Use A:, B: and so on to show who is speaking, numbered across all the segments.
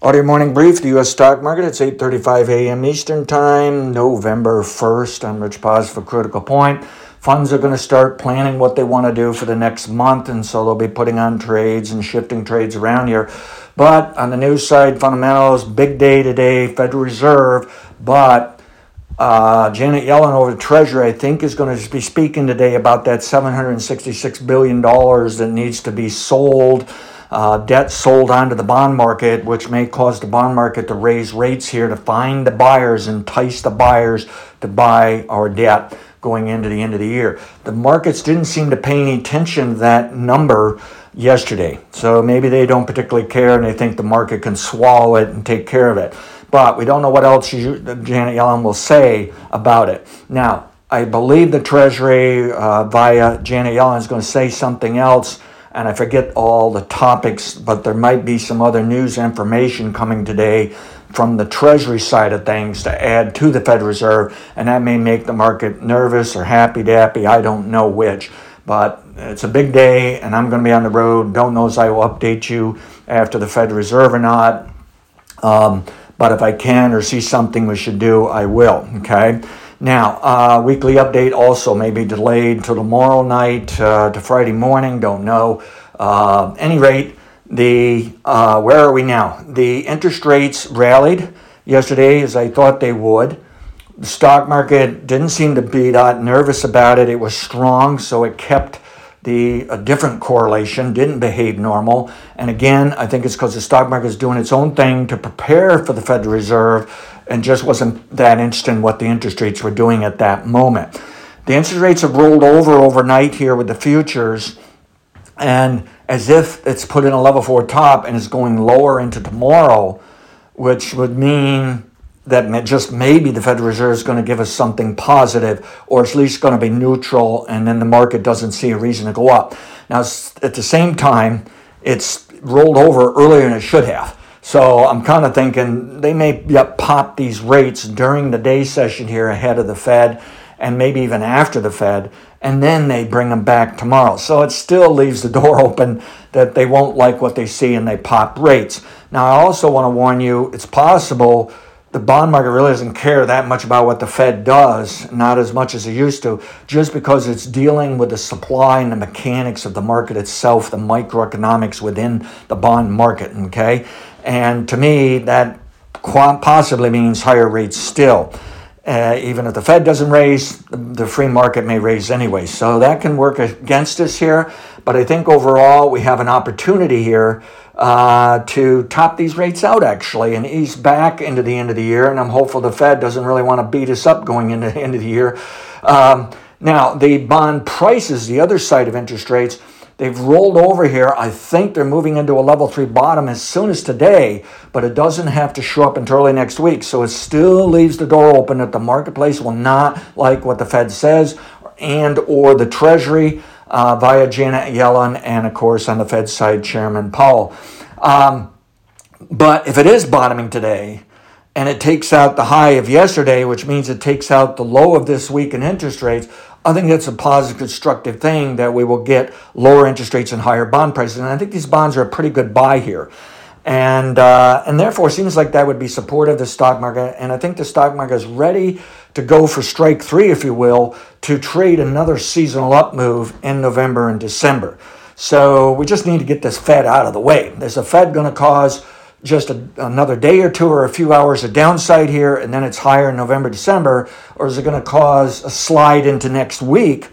A: Audio morning brief, the U.S. stock market. It's 8.35 a.m. Eastern Time, November 1st. I'm Rich Paz for Critical Point. Funds are going to start planning what they want to do for the next month, and so they'll be putting on trades and shifting trades around here. But on the news side, fundamentals, big day today, Federal Reserve, but uh, Janet Yellen over the Treasury, I think, is going to be speaking today about that $766 billion that needs to be sold uh, debt sold onto the bond market, which may cause the bond market to raise rates here to find the buyers, entice the buyers to buy our debt going into the end of the year. The markets didn't seem to pay any attention to that number yesterday. So maybe they don't particularly care and they think the market can swallow it and take care of it. But we don't know what else Janet Yellen will say about it. Now, I believe the Treasury uh, via Janet Yellen is going to say something else and I forget all the topics, but there might be some other news information coming today from the Treasury side of things to add to the Federal Reserve, and that may make the market nervous or happy dappy. I don't know which, but it's a big day, and I'm going to be on the road. Don't know if I will update you after the Federal Reserve or not. Um, but if I can or see something we should do, I will. Okay. Now, uh, weekly update also may be delayed to tomorrow night uh, to Friday morning. Don't know. Uh, any rate, the uh, where are we now? The interest rates rallied yesterday as I thought they would. The stock market didn't seem to be that nervous about it. It was strong, so it kept the a different correlation didn't behave normal. And again, I think it's because the stock market is doing its own thing to prepare for the Federal Reserve and just wasn't that interested in what the interest rates were doing at that moment. The interest rates have rolled over overnight here with the futures, and as if it's put in a level four top and is going lower into tomorrow, which would mean that just maybe the Federal Reserve is going to give us something positive, or at least going to be neutral, and then the market doesn't see a reason to go up. Now, at the same time, it's rolled over earlier than it should have. So I'm kind of thinking they may pop these rates during the day session here ahead of the Fed and maybe even after the Fed, and then they bring them back tomorrow. So it still leaves the door open that they won't like what they see and they pop rates. Now, I also want to warn you it's possible the bond market really doesn't care that much about what the Fed does, not as much as it used to, just because it's dealing with the supply and the mechanics of the market itself, the microeconomics within the bond market. Okay, and to me, that possibly means higher rates still. Uh, even if the Fed doesn't raise, the free market may raise anyway. So that can work against us here. But I think overall, we have an opportunity here uh, to top these rates out actually and ease back into the end of the year. And I'm hopeful the Fed doesn't really want to beat us up going into the end of the year. Um, now, the bond prices, the other side of interest rates, they've rolled over here. I think they're moving into a level three bottom as soon as today, but it doesn't have to show up until early next week. So it still leaves the door open that the marketplace will not like what the Fed says and or the Treasury uh, via Janet Yellen and, of course, on the Fed side, Chairman Powell. Um, but if it is bottoming today, and it takes out the high of yesterday, which means it takes out the low of this week in interest rates, I think that's a positive, constructive thing that we will get lower interest rates and higher bond prices. And I think these bonds are a pretty good buy here. And, uh, and therefore, it seems like that would be supportive of the stock market. And I think the stock market is ready to go for strike three, if you will, to trade another seasonal up move in November and December. So we just need to get this Fed out of the way. Is the Fed going to cause just a, another day or two or a few hours of downside here and then it's higher in November, December? Or is it going to cause a slide into next week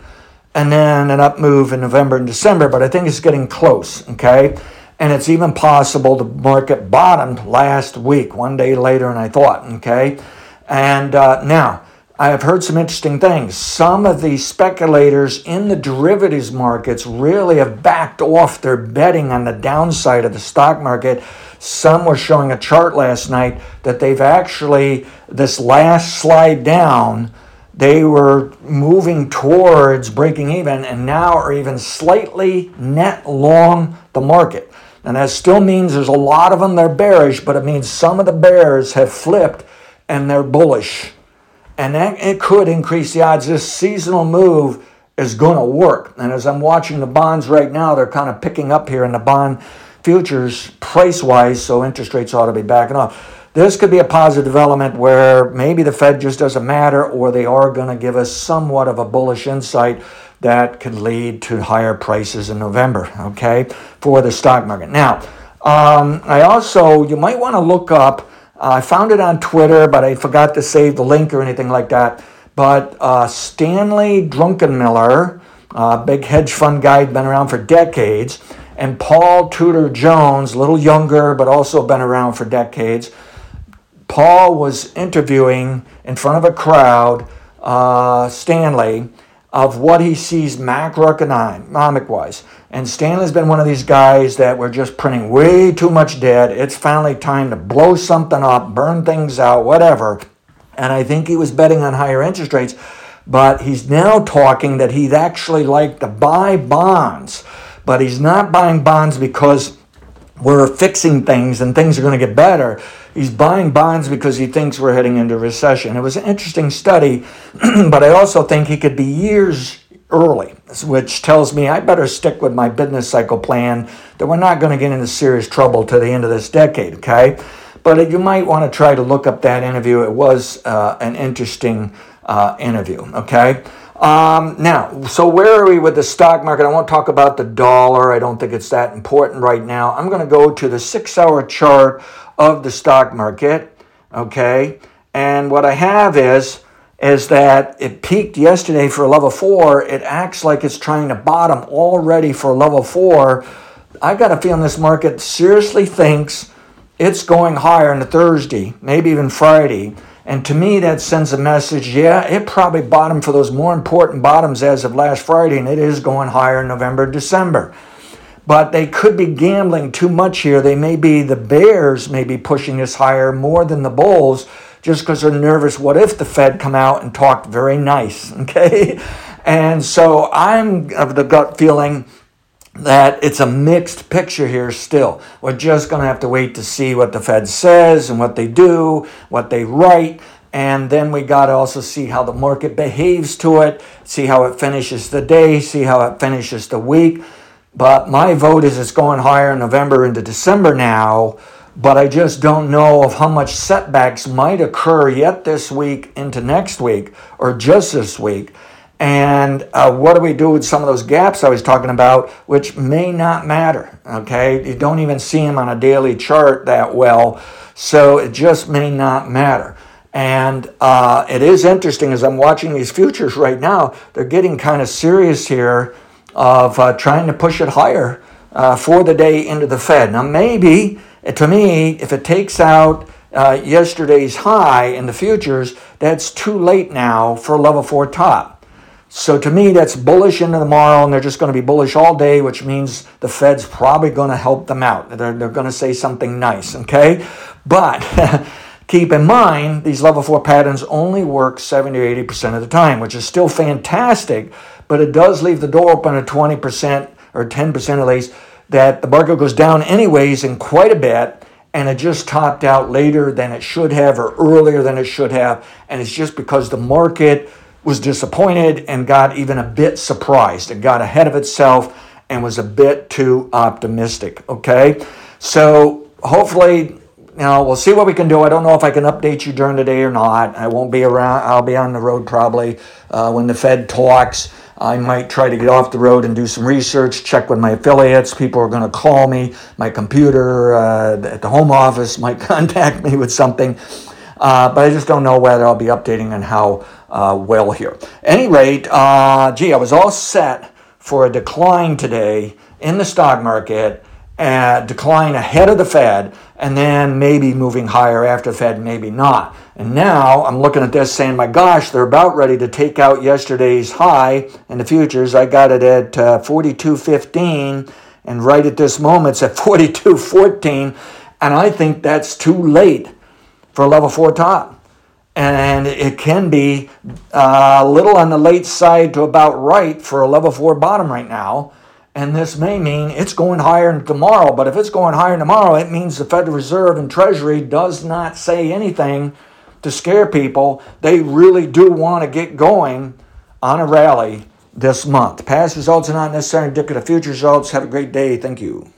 A: and then an up move in November and December? But I think it's getting close, okay? And it's even possible the market bottomed last week, one day later than I thought, okay? And uh, now, I have heard some interesting things. Some of the speculators in the derivatives markets really have backed off their betting on the downside of the stock market. Some were showing a chart last night that they've actually, this last slide down, they were moving towards breaking even and now are even slightly net long the market. And that still means there's a lot of them that are bearish, but it means some of the bears have flipped and they're bullish and that, it could increase the odds this seasonal move is going to work. And as I'm watching the bonds right now, they're kind of picking up here in the bond futures price wise, so interest rates ought to be backing off. This could be a positive development where maybe the Fed just doesn't matter, or they are going to give us somewhat of a bullish insight that could lead to higher prices in November, okay, for the stock market. Now, um, I also, you might want to look up, uh, I found it on Twitter, but I forgot to save the link or anything like that. But uh, Stanley Druckenmiller, uh, big hedge fund guy, been around for decades, and Paul Tudor Jones, a little younger, but also been around for decades Paul was interviewing in front of a crowd uh, Stanley of what he sees macroeconomic wise. And Stanley's been one of these guys that we're just printing way too much debt. It's finally time to blow something up, burn things out, whatever. And I think he was betting on higher interest rates, but he's now talking that he'd actually like to buy bonds. But he's not buying bonds because we're fixing things and things are going to get better. He's buying bonds because he thinks we're heading into recession. It was an interesting study, but I also think he could be years early, which tells me I better stick with my business cycle plan that we're not going to get into serious trouble to the end of this decade, okay? But you might want to try to look up that interview. It was uh, an interesting uh, interview, okay? Um, now, so where are we with the stock market? I won't talk about the dollar. I don't think it's that important right now. I'm going to go to the six hour chart of the stock market. Okay. And what I have is, is that it peaked yesterday for level four. It acts like it's trying to bottom already for level four. I got a feeling this market seriously thinks it's going higher on Thursday, maybe even Friday. And to me, that sends a message yeah, it probably bottomed for those more important bottoms as of last Friday, and it is going higher in November, December. But they could be gambling too much here. They may be, the Bears may be pushing this higher more than the Bulls just because they're nervous. What if the Fed come out and talked very nice? Okay. And so I'm of the gut feeling that it's a mixed picture here still. We're just going to have to wait to see what the Fed says and what they do, what they write. And then we got to also see how the market behaves to it, see how it finishes the day, see how it finishes the week. But my vote is it's going higher in November into December now. But I just don't know of how much setbacks might occur yet this week into next week or just this week. And uh, what do we do with some of those gaps I was talking about, which may not matter? Okay, you don't even see them on a daily chart that well, so it just may not matter. And uh, it is interesting as I'm watching these futures right now, they're getting kind of serious here of uh, trying to push it higher uh, for the day into the Fed. Now, maybe to me, if it takes out uh, yesterday's high in the futures, that's too late now for a level four top. So to me, that's bullish into tomorrow, and they're just going to be bullish all day, which means the Fed's probably going to help them out. They're, they're going to say something nice, okay? But keep in mind, these level four patterns only work 70 or 80% of the time, which is still fantastic, but it does leave the door open at 20% or 10% at least that the market goes down anyways in quite a bit and it just topped out later than it should have or earlier than it should have. And it's just because the market was disappointed and got even a bit surprised. It got ahead of itself and was a bit too optimistic. Okay, so hopefully. Know, we'll see what we can do. I don't know if I can update you during the day or not. I won't be around. I'll be on the road probably uh, when the Fed talks. I might try to get off the road and do some research, check with my affiliates. People are going to call me. My computer uh, at the home office might contact me with something. Uh, but I just don't know whether I'll be updating on how uh, well here. Any rate, uh, gee, I was all set for a decline today in the stock market, a decline ahead of the Fed, and then maybe moving higher after the Fed, maybe not. And now I'm looking at this saying, my gosh, they're about ready to take out yesterday's high in the futures. I got it at uh, 42.15, and right at this moment it's at 42.14, and I think that's too late for a level four top and it can be uh, a little on the late side to about right for a level four bottom right now. And this may mean it's going higher tomorrow. But if it's going higher tomorrow, it means the Federal Reserve and Treasury does not say anything to scare people. They really do want to get going on a rally this month. Past results are not necessarily indicative of future results. Have a great day. Thank you.